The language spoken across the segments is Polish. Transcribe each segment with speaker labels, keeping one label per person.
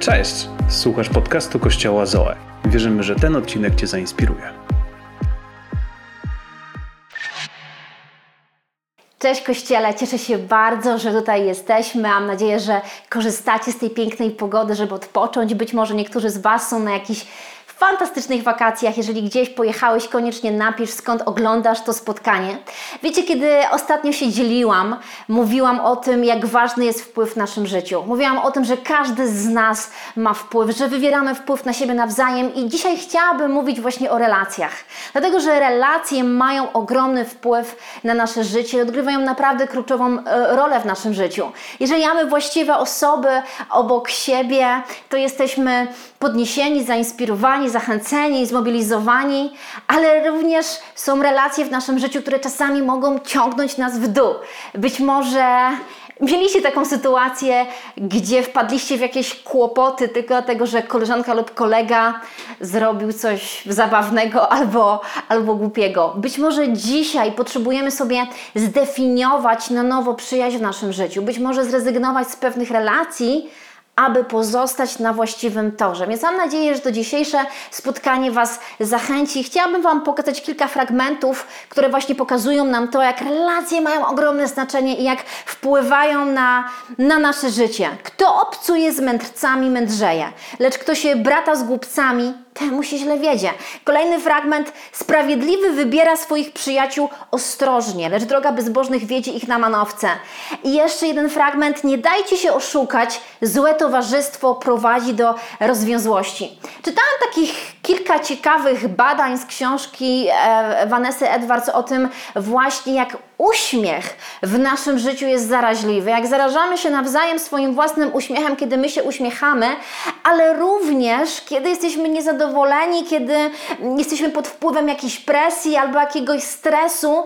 Speaker 1: Cześć! Słuchasz podcastu Kościoła Zoe. Wierzymy, że ten odcinek Cię zainspiruje.
Speaker 2: Cześć Kościele, cieszę się bardzo, że tutaj jesteśmy. Mam nadzieję, że korzystacie z tej pięknej pogody, żeby odpocząć. Być może niektórzy z Was są na jakichś fantastycznych wakacjach. Jeżeli gdzieś pojechałeś, koniecznie napisz, skąd oglądasz to spotkanie. Wiecie, kiedy ostatnio się dzieliłam, mówiłam o tym, jak ważny jest wpływ w naszym życiu. Mówiłam o tym, że każdy z nas ma wpływ, że wywieramy wpływ na siebie nawzajem i dzisiaj chciałabym mówić właśnie o relacjach. Dlatego, że relacje mają ogromny wpływ na nasze życie, odgrywają naprawdę kluczową e, rolę w naszym życiu. Jeżeli mamy właściwe osoby obok siebie, to jesteśmy podniesieni, zainspirowani, zachęceni, zmobilizowani, ale również są relacje w naszym życiu, które czasami mogą ciągnąć nas w dół. Być może Mieliście taką sytuację, gdzie wpadliście w jakieś kłopoty tylko dlatego, że koleżanka lub kolega zrobił coś zabawnego albo, albo głupiego. Być może dzisiaj potrzebujemy sobie zdefiniować na nowo przyjaźń w naszym życiu. Być może zrezygnować z pewnych relacji, aby pozostać na właściwym torze. Więc mam nadzieję, że to dzisiejsze spotkanie Was zachęci. Chciałabym Wam pokazać kilka fragmentów, które właśnie pokazują nam to, jak relacje mają ogromne znaczenie i jak wpływają na, na nasze życie. Kto obcuje z mędrcami, mędrzeje, lecz kto się brata z głupcami, temu się źle wiedzie. Kolejny fragment. Sprawiedliwy wybiera swoich przyjaciół ostrożnie, lecz droga bezbożnych wiedzie ich na manowce. I jeszcze jeden fragment. Nie dajcie się oszukać, złe towarzystwo prowadzi do rozwiązłości. Czytałam takich kilka ciekawych badań z książki e, Vanessy Edwards o tym właśnie, jak uśmiech w naszym życiu jest zaraźliwy, jak zarażamy się nawzajem swoim własnym uśmiechem, kiedy my się uśmiechamy, ale również kiedy jesteśmy niezadowoleni, kiedy jesteśmy pod wpływem jakiejś presji albo jakiegoś stresu,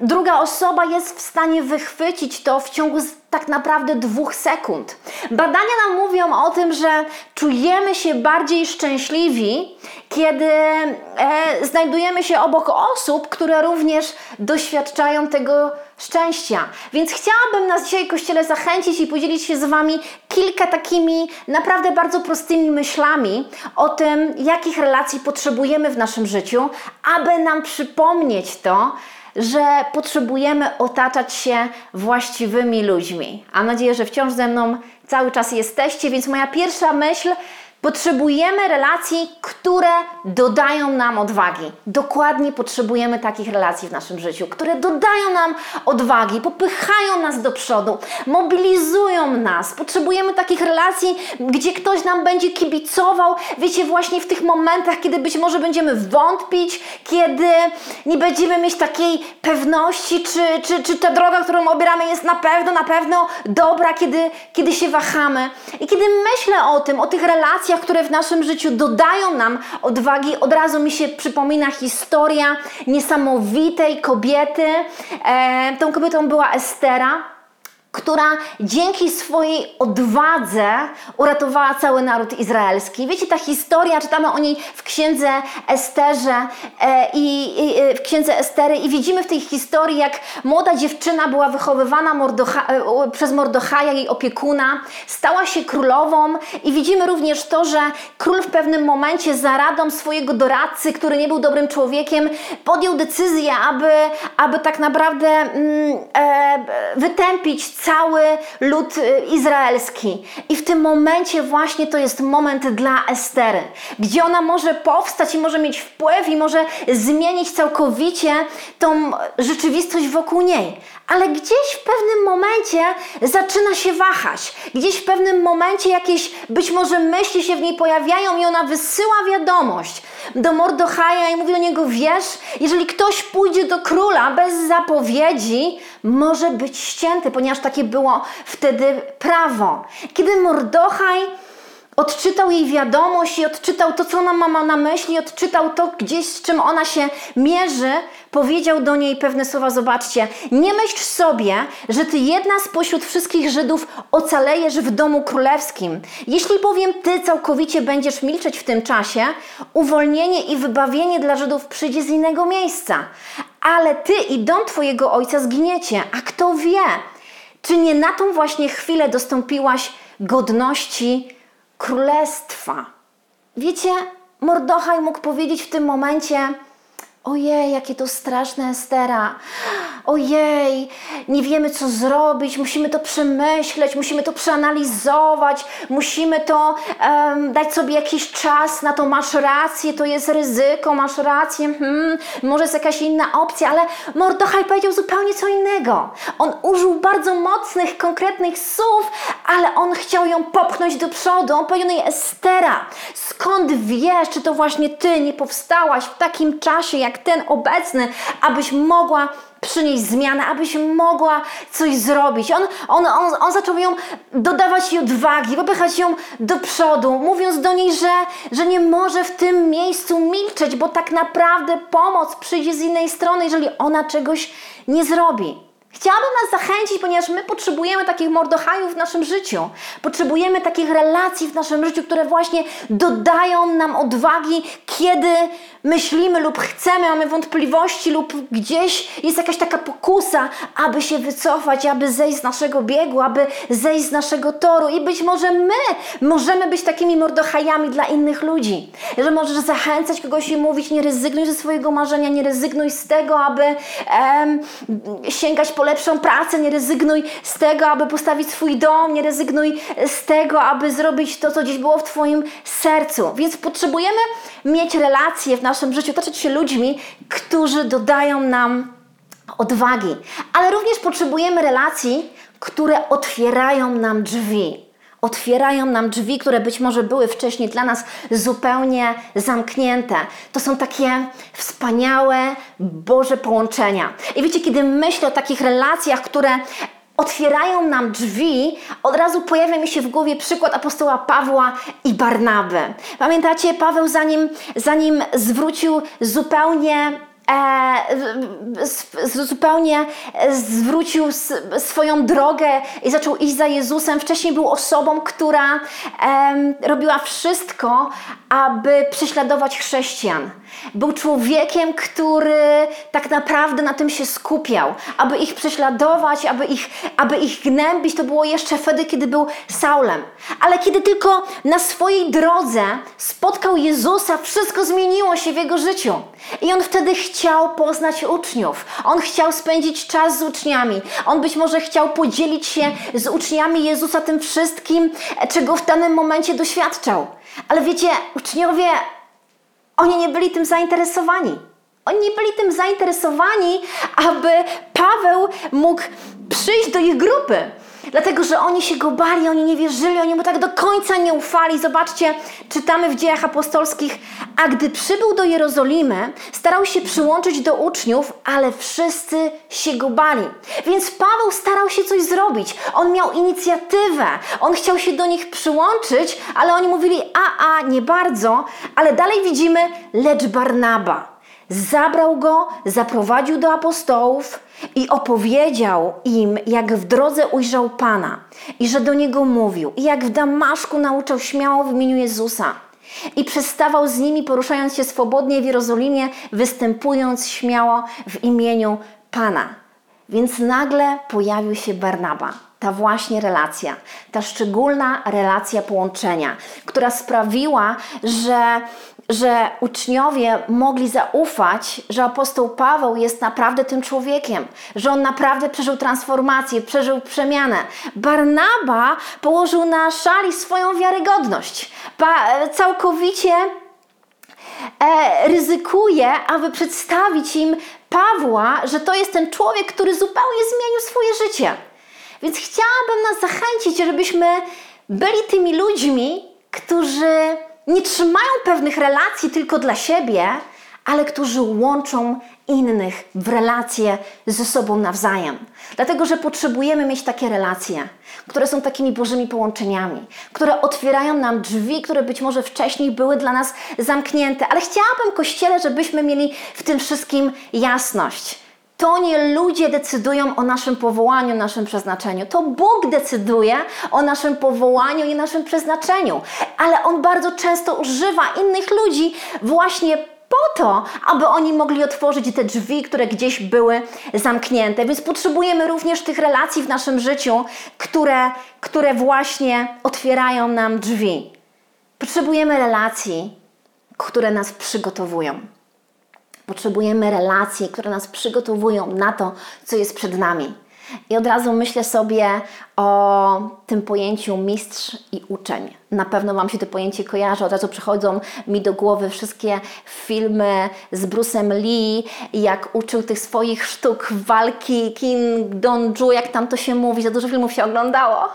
Speaker 2: druga osoba jest w stanie wychwycić to w ciągu tak naprawdę dwóch sekund. Badania nam mówią o tym, że czujemy się bardziej szczęśliwi, kiedy e, znajdujemy się obok osób, które również doświadczają tego szczęścia. Więc chciałabym nas dzisiaj, Kościele, zachęcić i podzielić się z Wami kilka takimi naprawdę bardzo prostymi myślami o tym, jakich relacji potrzebujemy w naszym życiu, aby nam przypomnieć to, że potrzebujemy otaczać się właściwymi ludźmi. Mam nadzieję, że wciąż ze mną cały czas jesteście, więc moja pierwsza myśl Potrzebujemy relacji, które dodają nam odwagi. Dokładnie potrzebujemy takich relacji w naszym życiu, które dodają nam odwagi, popychają nas do przodu, mobilizują nas. Potrzebujemy takich relacji, gdzie ktoś nam będzie kibicował, wiecie, właśnie w tych momentach, kiedy być może będziemy wątpić, kiedy nie będziemy mieć takiej pewności, czy, czy, czy ta droga, którą obieramy, jest na pewno, na pewno dobra, kiedy, kiedy się wahamy. I kiedy myślę o tym, o tych relacjach, które w naszym życiu dodają nam odwagi, od razu mi się przypomina historia niesamowitej kobiety. E, tą kobietą była Estera która dzięki swojej odwadze uratowała cały naród izraelski. Wiecie, ta historia, czytamy o niej w księdze Esterze e, i, i, e, w księdze Estery i widzimy w tej historii, jak młoda dziewczyna była wychowywana Mordocha, e, przez Mordochaja, jej opiekuna, stała się królową i widzimy również to, że król w pewnym momencie za radą swojego doradcy, który nie był dobrym człowiekiem, podjął decyzję, aby, aby tak naprawdę mm, e, wytępić cały lud y, izraelski. I w tym momencie właśnie to jest moment dla Estery, gdzie ona może powstać i może mieć wpływ i może zmienić całkowicie tą rzeczywistość wokół niej. Ale gdzieś w pewnym momencie zaczyna się wahać. Gdzieś w pewnym momencie jakieś być może myśli się w niej pojawiają i ona wysyła wiadomość do Mordochaja i mówi do niego, wiesz, jeżeli ktoś pójdzie do króla bez zapowiedzi, może być ścięty, ponieważ takie było wtedy prawo. Kiedy Mordochaj odczytał jej wiadomość i odczytał to, co ona ma na myśli, odczytał to gdzieś, z czym ona się mierzy, powiedział do niej pewne słowa: Zobaczcie, nie myśl sobie, że ty jedna spośród wszystkich Żydów ocalejesz w domu królewskim. Jeśli bowiem ty całkowicie będziesz milczeć w tym czasie, uwolnienie i wybawienie dla Żydów przyjdzie z innego miejsca. Ale ty i dom twojego ojca zginiecie, a kto wie, czy nie na tą właśnie chwilę dostąpiłaś godności królestwa. Wiecie, Mordochaj mógł powiedzieć w tym momencie: Ojej, jakie to straszne, Estera. Ojej, nie wiemy co zrobić, musimy to przemyśleć, musimy to przeanalizować, musimy to um, dać sobie jakiś czas na to. Masz rację, to jest ryzyko, masz rację, hmm, może jest jakaś inna opcja, ale Mordochaj powiedział zupełnie co innego. On użył bardzo mocnych, konkretnych słów, ale on chciał ją popchnąć do przodu. On powiedział, no Estera, skąd wiesz, czy to właśnie ty nie powstałaś w takim czasie jak ten obecny, abyś mogła przynieść zmianę, abyś mogła coś zrobić. On, on, on, on zaczął ją dodawać jej odwagi, popychać ją do przodu, mówiąc do niej, że, że nie może w tym miejscu milczeć, bo tak naprawdę pomoc przyjdzie z innej strony, jeżeli ona czegoś nie zrobi. Chciałabym nas zachęcić, ponieważ my potrzebujemy takich mordochajów w naszym życiu. Potrzebujemy takich relacji w naszym życiu, które właśnie dodają nam odwagi, kiedy myślimy lub chcemy, mamy wątpliwości lub gdzieś jest jakaś taka pokusa, aby się wycofać, aby zejść z naszego biegu, aby zejść z naszego toru. I być może my możemy być takimi mordochajami dla innych ludzi. Że możesz zachęcać kogoś i mówić, nie rezygnuj ze swojego marzenia, nie rezygnuj z tego, aby em, sięgać po lepszą pracę, nie rezygnuj z tego, aby postawić swój dom, nie rezygnuj z tego, aby zrobić to, co gdzieś było w Twoim sercu. Więc potrzebujemy mieć relacje w naszym życiu, otaczać się ludźmi, którzy dodają nam odwagi, ale również potrzebujemy relacji, które otwierają nam drzwi otwierają nam drzwi, które być może były wcześniej dla nas zupełnie zamknięte. To są takie wspaniałe Boże połączenia. I wiecie, kiedy myślę o takich relacjach, które otwierają nam drzwi, od razu pojawia mi się w głowie przykład apostoła Pawła i Barnaby. Pamiętacie, Paweł zanim, zanim zwrócił zupełnie zupełnie zwrócił swoją drogę i zaczął iść za Jezusem. Wcześniej był osobą, która e, robiła wszystko, aby prześladować chrześcijan. Był człowiekiem, który tak naprawdę na tym się skupiał, aby ich prześladować, aby ich, aby ich gnębić. To było jeszcze wtedy, kiedy był Saulem. Ale kiedy tylko na swojej drodze spotkał Jezusa, wszystko zmieniło się w jego życiu. I on wtedy chciał poznać uczniów. On chciał spędzić czas z uczniami. On być może chciał podzielić się z uczniami Jezusa tym wszystkim, czego w danym momencie doświadczał. Ale wiecie, uczniowie, oni nie byli tym zainteresowani. Oni nie byli tym zainteresowani, aby Paweł mógł przyjść do ich grupy. Dlatego, że oni się go bali, oni nie wierzyli, oni mu tak do końca nie ufali. Zobaczcie, czytamy w dziejach apostolskich, a gdy przybył do Jerozolimy, starał się przyłączyć do uczniów, ale wszyscy się go bali. Więc Paweł starał się coś zrobić. On miał inicjatywę, on chciał się do nich przyłączyć, ale oni mówili, a, a, nie bardzo. Ale dalej widzimy, lecz Barnaba zabrał go, zaprowadził do apostołów i opowiedział im, jak w drodze ujrzał Pana i że do niego mówił, i jak w Damaszku nauczał śmiało w imieniu Jezusa. I przestawał z nimi, poruszając się swobodnie w Jerozolimie, występując śmiało w imieniu Pana. Więc nagle pojawił się Barnaba ta właśnie relacja, ta szczególna relacja połączenia, która sprawiła, że że uczniowie mogli zaufać, że apostoł Paweł jest naprawdę tym człowiekiem, że on naprawdę przeżył transformację, przeżył przemianę. Barnaba położył na szali swoją wiarygodność. Pa, całkowicie e, ryzykuje, aby przedstawić im Pawła, że to jest ten człowiek, który zupełnie zmienił swoje życie. Więc chciałabym nas zachęcić, żebyśmy byli tymi ludźmi, którzy nie trzymają pewnych relacji tylko dla siebie, ale którzy łączą innych w relacje ze sobą nawzajem. Dlatego, że potrzebujemy mieć takie relacje, które są takimi Bożymi połączeniami, które otwierają nam drzwi, które być może wcześniej były dla nas zamknięte. Ale chciałabym, Kościele, żebyśmy mieli w tym wszystkim jasność. To nie ludzie decydują o naszym powołaniu, naszym przeznaczeniu. To Bóg decyduje o naszym powołaniu i naszym przeznaczeniu. Ale On bardzo często używa innych ludzi właśnie po to, aby oni mogli otworzyć te drzwi, które gdzieś były zamknięte. Więc potrzebujemy również tych relacji w naszym życiu, które, które właśnie otwierają nam drzwi. Potrzebujemy relacji, które nas przygotowują. Potrzebujemy relacji, które nas przygotowują na to, co jest przed nami. I od razu myślę sobie o tym pojęciu mistrz i uczeń. Na pewno Wam się to pojęcie kojarzy, od razu przychodzą mi do głowy wszystkie filmy z Bruce'em Lee, jak uczył tych swoich sztuk walki, King Don-ju, jak tam to się mówi, za dużo filmów się oglądało.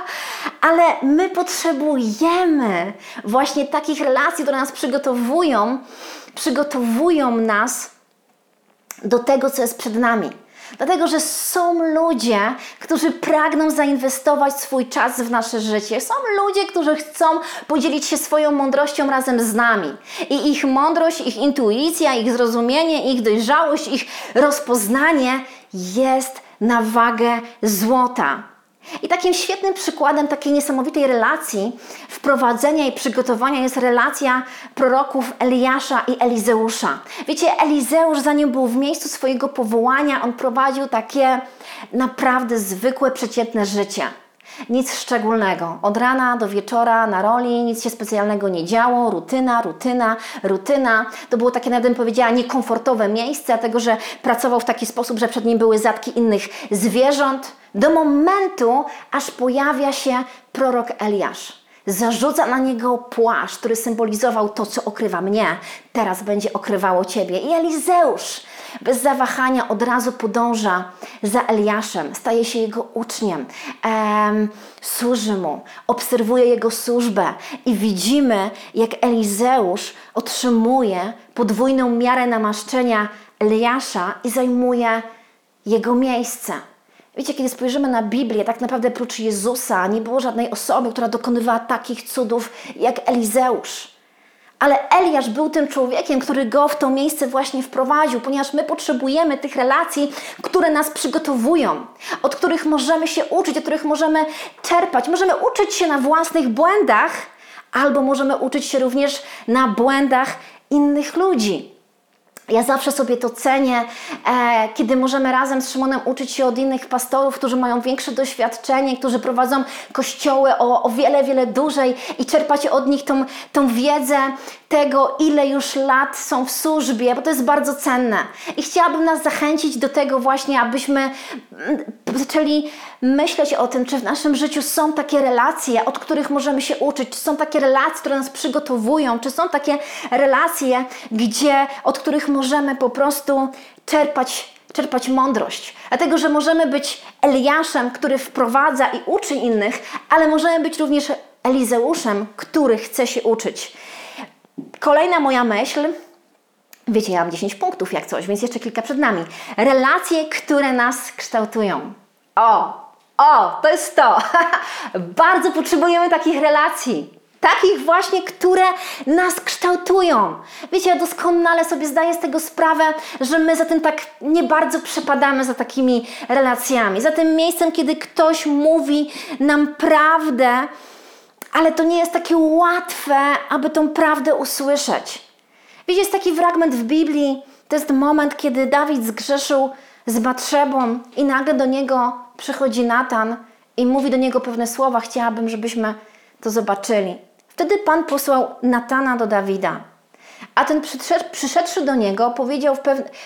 Speaker 2: Ale my potrzebujemy właśnie takich relacji, które nas przygotowują, przygotowują nas do tego, co jest przed nami. Dlatego, że są ludzie, którzy pragną zainwestować swój czas w nasze życie. Są ludzie, którzy chcą podzielić się swoją mądrością razem z nami. I ich mądrość, ich intuicja, ich zrozumienie, ich dojrzałość, ich rozpoznanie jest na wagę złota. I takim świetnym przykładem takiej niesamowitej relacji, wprowadzenia i przygotowania jest relacja proroków Eliasza i Elizeusza. Wiecie, Elizeusz, zanim był w miejscu swojego powołania, on prowadził takie naprawdę zwykłe, przeciętne życie. Nic szczególnego. Od rana do wieczora na roli nic się specjalnego nie działo. Rutyna, rutyna, rutyna. To było takie, nawet bym powiedziała, niekomfortowe miejsce, dlatego że pracował w taki sposób, że przed nim były zatki innych zwierząt. Do momentu, aż pojawia się prorok Eliasz. Zarzuca na niego płaszcz, który symbolizował to, co okrywa mnie, teraz będzie okrywało ciebie. I Elizeusz bez zawahania od razu podąża za Eliaszem, staje się jego uczniem, em, służy mu, obserwuje jego służbę i widzimy, jak Elizeusz otrzymuje podwójną miarę namaszczenia Eliasza i zajmuje jego miejsce. Wiecie, kiedy spojrzymy na Biblię, tak naprawdę prócz Jezusa nie było żadnej osoby, która dokonywała takich cudów jak Elizeusz. Ale Eliasz był tym człowiekiem, który go w to miejsce właśnie wprowadził, ponieważ my potrzebujemy tych relacji, które nas przygotowują, od których możemy się uczyć, od których możemy czerpać. Możemy uczyć się na własnych błędach, albo możemy uczyć się również na błędach innych ludzi. Ja zawsze sobie to cenię, e, kiedy możemy razem z Szymonem uczyć się od innych pastorów, którzy mają większe doświadczenie, którzy prowadzą kościoły o, o wiele, wiele dłużej i czerpać od nich tą, tą wiedzę tego, ile już lat są w służbie, bo to jest bardzo cenne. I chciałabym nas zachęcić do tego właśnie, abyśmy mm, zaczęli myśleć o tym, czy w naszym życiu są takie relacje, od których możemy się uczyć, czy są takie relacje, które nas przygotowują, czy są takie relacje, gdzie, od których możemy po prostu czerpać, czerpać mądrość. Dlatego, że możemy być Eliaszem, który wprowadza i uczy innych, ale możemy być również Elizeuszem, który chce się uczyć. Kolejna moja myśl. Wiecie, ja mam 10 punktów jak coś, więc jeszcze kilka przed nami. Relacje, które nas kształtują. O, o, to jest to. Bardzo potrzebujemy takich relacji. Takich właśnie, które nas kształtują. Wiecie, ja doskonale sobie zdaję z tego sprawę, że my za tym tak nie bardzo przepadamy za takimi relacjami. Za tym miejscem, kiedy ktoś mówi nam prawdę, ale to nie jest takie łatwe, aby tą prawdę usłyszeć. Wiecie, jest taki fragment w Biblii, to jest moment, kiedy Dawid zgrzeszył z Batrzebą i nagle do niego przychodzi Natan i mówi do niego pewne słowa. Chciałabym, żebyśmy to zobaczyli. Wtedy Pan posłał Natana do Dawida. A ten przyszedłszy do niego powiedział w,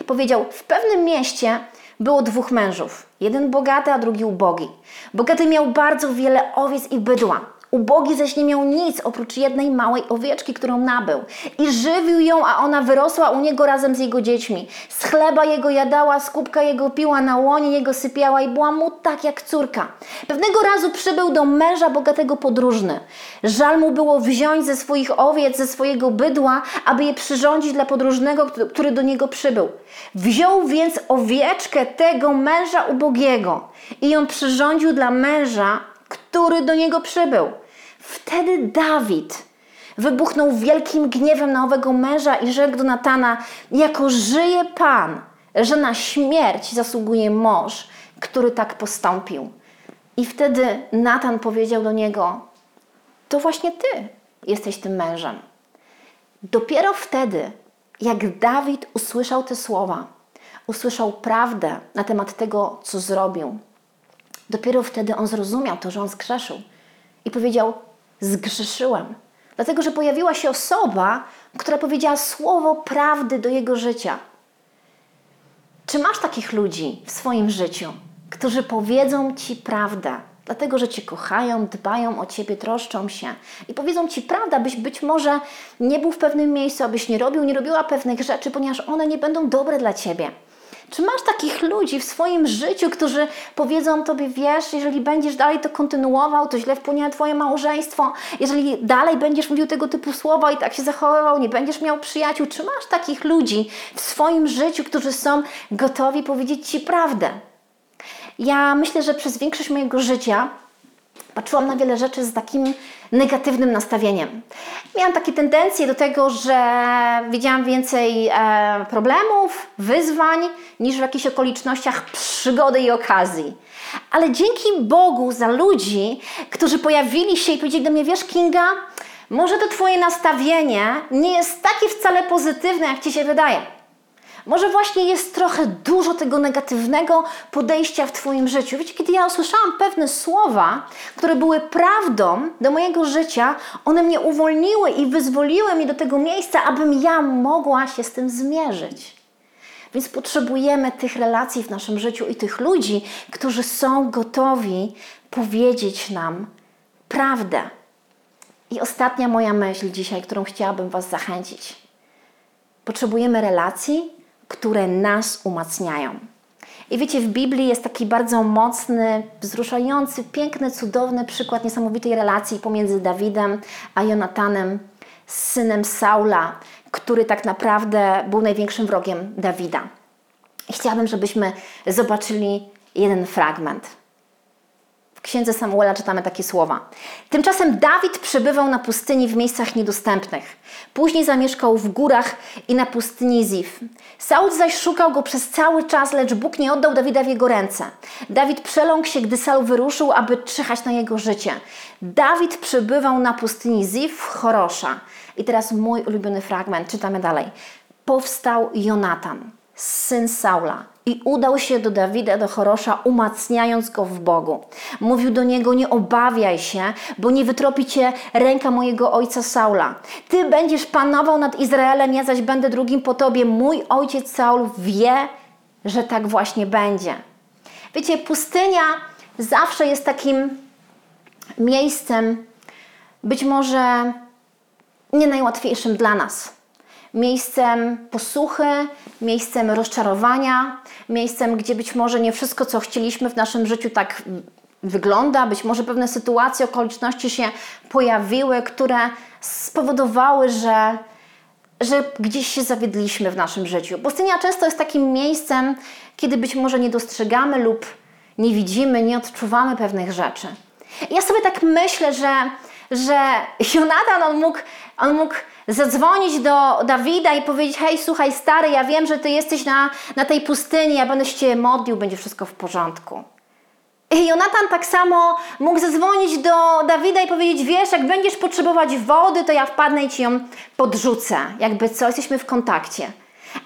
Speaker 2: powiedział, w pewnym mieście było dwóch mężów. Jeden bogaty, a drugi ubogi. Bogaty miał bardzo wiele owiec i bydła. Ubogi zaś nie miał nic oprócz jednej małej owieczki, którą nabył. I żywił ją, a ona wyrosła u niego razem z jego dziećmi. Z chleba jego jadała, z kubka jego piła, na łonie jego sypiała i była mu tak jak córka. Pewnego razu przybył do męża bogatego podróżny. Żal mu było wziąć ze swoich owiec, ze swojego bydła, aby je przyrządzić dla podróżnego, który do niego przybył. Wziął więc owieczkę tego męża ubogiego i ją przyrządził dla męża, który do niego przybył. Wtedy Dawid wybuchnął wielkim gniewem na owego męża i rzekł do Natana: Jako żyje Pan, że na śmierć zasługuje mąż, który tak postąpił. I wtedy Natan powiedział do niego: To właśnie ty jesteś tym mężem. Dopiero wtedy, jak Dawid usłyszał te słowa, usłyszał prawdę na temat tego, co zrobił, dopiero wtedy on zrozumiał to, że on zgrzeszył i powiedział: Zgrzeszyłem. Dlatego, że pojawiła się osoba, która powiedziała słowo prawdy do jego życia. Czy masz takich ludzi w swoim życiu, którzy powiedzą ci prawdę, dlatego że cię kochają, dbają o ciebie, troszczą się i powiedzą ci prawdę, abyś być może nie był w pewnym miejscu, abyś nie robił, nie robiła pewnych rzeczy, ponieważ one nie będą dobre dla ciebie. Czy masz takich ludzi w swoim życiu, którzy powiedzą tobie, wiesz, jeżeli będziesz dalej to kontynuował, to źle wpłynie na twoje małżeństwo, jeżeli dalej będziesz mówił tego typu słowa i tak się zachowywał, nie będziesz miał przyjaciół. Czy masz takich ludzi w swoim życiu, którzy są gotowi powiedzieć ci prawdę? Ja myślę, że przez większość mojego życia patrzyłam na wiele rzeczy z takim negatywnym nastawieniem. Miałam takie tendencje do tego, że widziałam więcej e, problemów, wyzwań niż w jakichś okolicznościach przygody i okazji. Ale dzięki Bogu za ludzi, którzy pojawili się i powiedzieli do mnie, wiesz Kinga, może to Twoje nastawienie nie jest takie wcale pozytywne, jak Ci się wydaje. Może właśnie jest trochę dużo tego negatywnego podejścia w Twoim życiu. Wiecie, kiedy ja usłyszałam pewne słowa, które były prawdą do mojego życia, one mnie uwolniły i wyzwoliły mnie do tego miejsca, abym ja mogła się z tym zmierzyć. Więc potrzebujemy tych relacji w naszym życiu i tych ludzi, którzy są gotowi powiedzieć nam prawdę. I ostatnia moja myśl dzisiaj, którą chciałabym Was zachęcić. Potrzebujemy relacji, które nas umacniają. I wiecie, w Biblii jest taki bardzo mocny, wzruszający, piękny, cudowny przykład niesamowitej relacji pomiędzy Dawidem a Jonatanem, synem Saula, który tak naprawdę był największym wrogiem Dawida. Chciałabym, żebyśmy zobaczyli jeden fragment. Księdze Samuela czytamy takie słowa. Tymczasem Dawid przebywał na pustyni w miejscach niedostępnych. Później zamieszkał w górach i na pustyni Zif. Saul zaś szukał go przez cały czas, lecz Bóg nie oddał Dawida w jego ręce. Dawid przeląkł się, gdy Saul wyruszył, aby czyhać na jego życie. Dawid przebywał na pustyni Zif w Chorosza. I teraz mój ulubiony fragment, czytamy dalej. Powstał Jonatan, syn Saula, i udał się do Dawida, do Chorosza, umacniając go w Bogu. Mówił do niego: Nie obawiaj się, bo nie wytropi cię ręka mojego ojca Saula. Ty będziesz panował nad Izraelem, ja zaś będę drugim po tobie. Mój ojciec Saul wie, że tak właśnie będzie. Wiecie, pustynia zawsze jest takim miejscem, być może nie najłatwiejszym dla nas miejscem posłuchy, miejscem rozczarowania, miejscem, gdzie być może nie wszystko, co chcieliśmy w naszym życiu, tak wygląda. Być może pewne sytuacje, okoliczności się pojawiły, które spowodowały, że, że gdzieś się zawiedliśmy w naszym życiu. Pustynia często jest takim miejscem, kiedy być może nie dostrzegamy lub nie widzimy, nie odczuwamy pewnych rzeczy. I ja sobie tak myślę, że, że Jonatan, on mógł, on mógł zadzwonić do Dawida i powiedzieć: Hej, słuchaj, stary, ja wiem, że ty jesteś na, na tej pustyni, ja będę się cię modlił, będzie wszystko w porządku. I Jonatan tak samo mógł zadzwonić do Dawida i powiedzieć: Wiesz, jak będziesz potrzebować wody, to ja wpadnę i ci ją podrzucę. Jakby co, jesteśmy w kontakcie.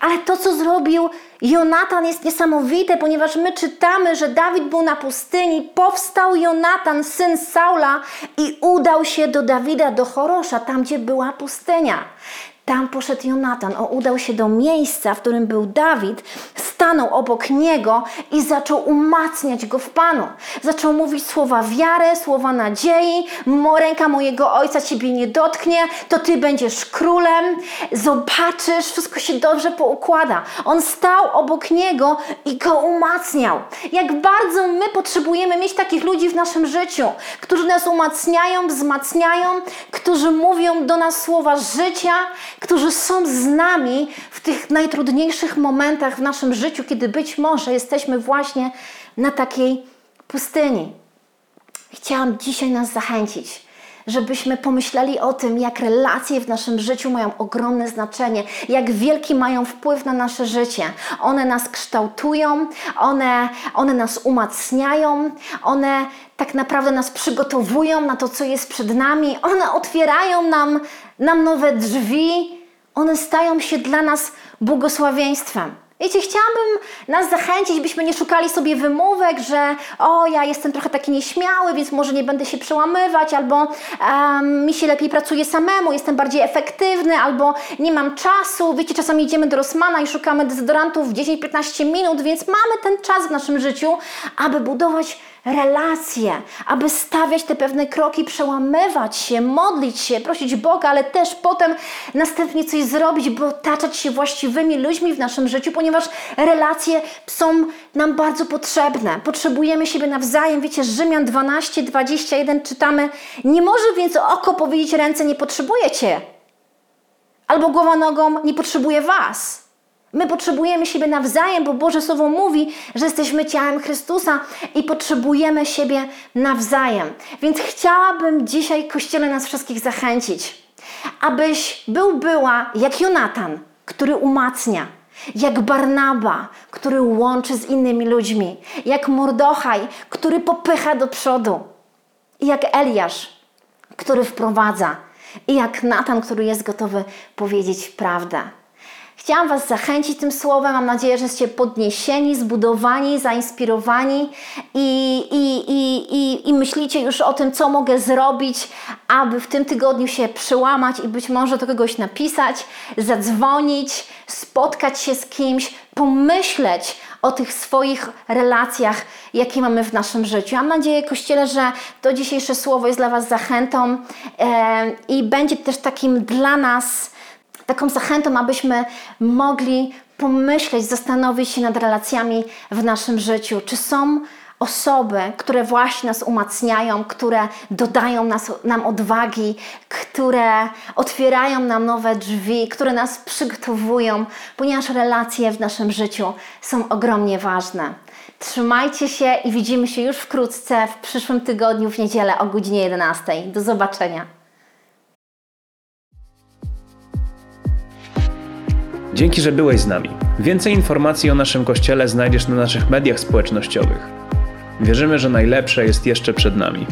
Speaker 2: Ale to, co zrobił Jonatan, jest niesamowite, ponieważ my czytamy, że Dawid był na pustyni, powstał Jonatan, syn Saula, i udał się do Dawida, do Chorosza, tam gdzie była pustynia. Tam poszedł Jonatan, on udał się do miejsca, w którym był Dawid, stanął obok niego i zaczął umacniać go w Panu. Zaczął mówić słowa wiary, słowa nadziei. Ręka mojego ojca ciebie nie dotknie, to ty będziesz królem. Zobaczysz, wszystko się dobrze poukłada. On stał obok niego i go umacniał. Jak bardzo my potrzebujemy mieć takich ludzi w naszym życiu, którzy nas umacniają, wzmacniają, którzy mówią do nas słowa życia, którzy są z nami w tych najtrudniejszych momentach w naszym życiu, kiedy być może jesteśmy właśnie na takiej pustyni. Chciałam dzisiaj nas zachęcić, żebyśmy pomyśleli o tym, jak relacje w naszym życiu mają ogromne znaczenie, jak wielki mają wpływ na nasze życie. One nas kształtują, one, one nas umacniają, one tak naprawdę nas przygotowują na to, co jest przed nami, one otwierają nam, nam nowe drzwi, one stają się dla nas błogosławieństwem. Wiecie, chciałabym nas zachęcić, byśmy nie szukali sobie wymówek, że o, ja jestem trochę taki nieśmiały, więc może nie będę się przełamywać, albo em, mi się lepiej pracuje samemu, jestem bardziej efektywny, albo nie mam czasu. Wiecie, czasami idziemy do Rossmana i szukamy dezodorantów w 10-15 minut, więc mamy ten czas w naszym życiu, aby budować relacje, aby stawiać te pewne kroki, przełamywać się, modlić się, prosić Boga, ale też potem następnie coś zrobić, by otaczać się właściwymi ludźmi w naszym życiu, ponieważ relacje są nam bardzo potrzebne. Potrzebujemy siebie nawzajem. Wiecie, Rzymian 12, 21 czytamy, nie może więc oko powiedzieć ręce, nie potrzebuje Cię. Albo głowa nogą, nie potrzebuje Was. My potrzebujemy siebie nawzajem, bo Boże Słowo mówi, że jesteśmy ciałem Chrystusa i potrzebujemy siebie nawzajem. Więc chciałabym dzisiaj Kościele nas wszystkich zachęcić, abyś był, była jak Jonatan, który umacnia, jak Barnaba, który łączy z innymi ludźmi, jak Mordochaj, który popycha do przodu, i jak Eliasz, który wprowadza, i jak Natan, który jest gotowy powiedzieć prawdę. Chciałam Was zachęcić tym słowem. Mam nadzieję, że jesteście podniesieni, zbudowani, zainspirowani i, i, i, i, i myślicie już o tym, co mogę zrobić, aby w tym tygodniu się przełamać i być może do kogoś napisać, zadzwonić, spotkać się z kimś, pomyśleć o tych swoich relacjach, jakie mamy w naszym życiu. Mam nadzieję, Kościele, że to dzisiejsze słowo jest dla Was zachętą e, i będzie też takim dla nas taką zachętą, abyśmy mogli pomyśleć, zastanowić się nad relacjami w naszym życiu. Czy są osoby, które właśnie nas umacniają, które dodają nas, nam odwagi, które otwierają nam nowe drzwi, które nas przygotowują, ponieważ relacje w naszym życiu są ogromnie ważne. Trzymajcie się i widzimy się już wkrótce w przyszłym tygodniu w niedzielę o godzinie 11. Do zobaczenia.
Speaker 1: Dzięki, że byłeś z nami. Więcej informacji o naszym kościele znajdziesz na naszych mediach społecznościowych. Wierzymy, że najlepsze jest jeszcze przed nami.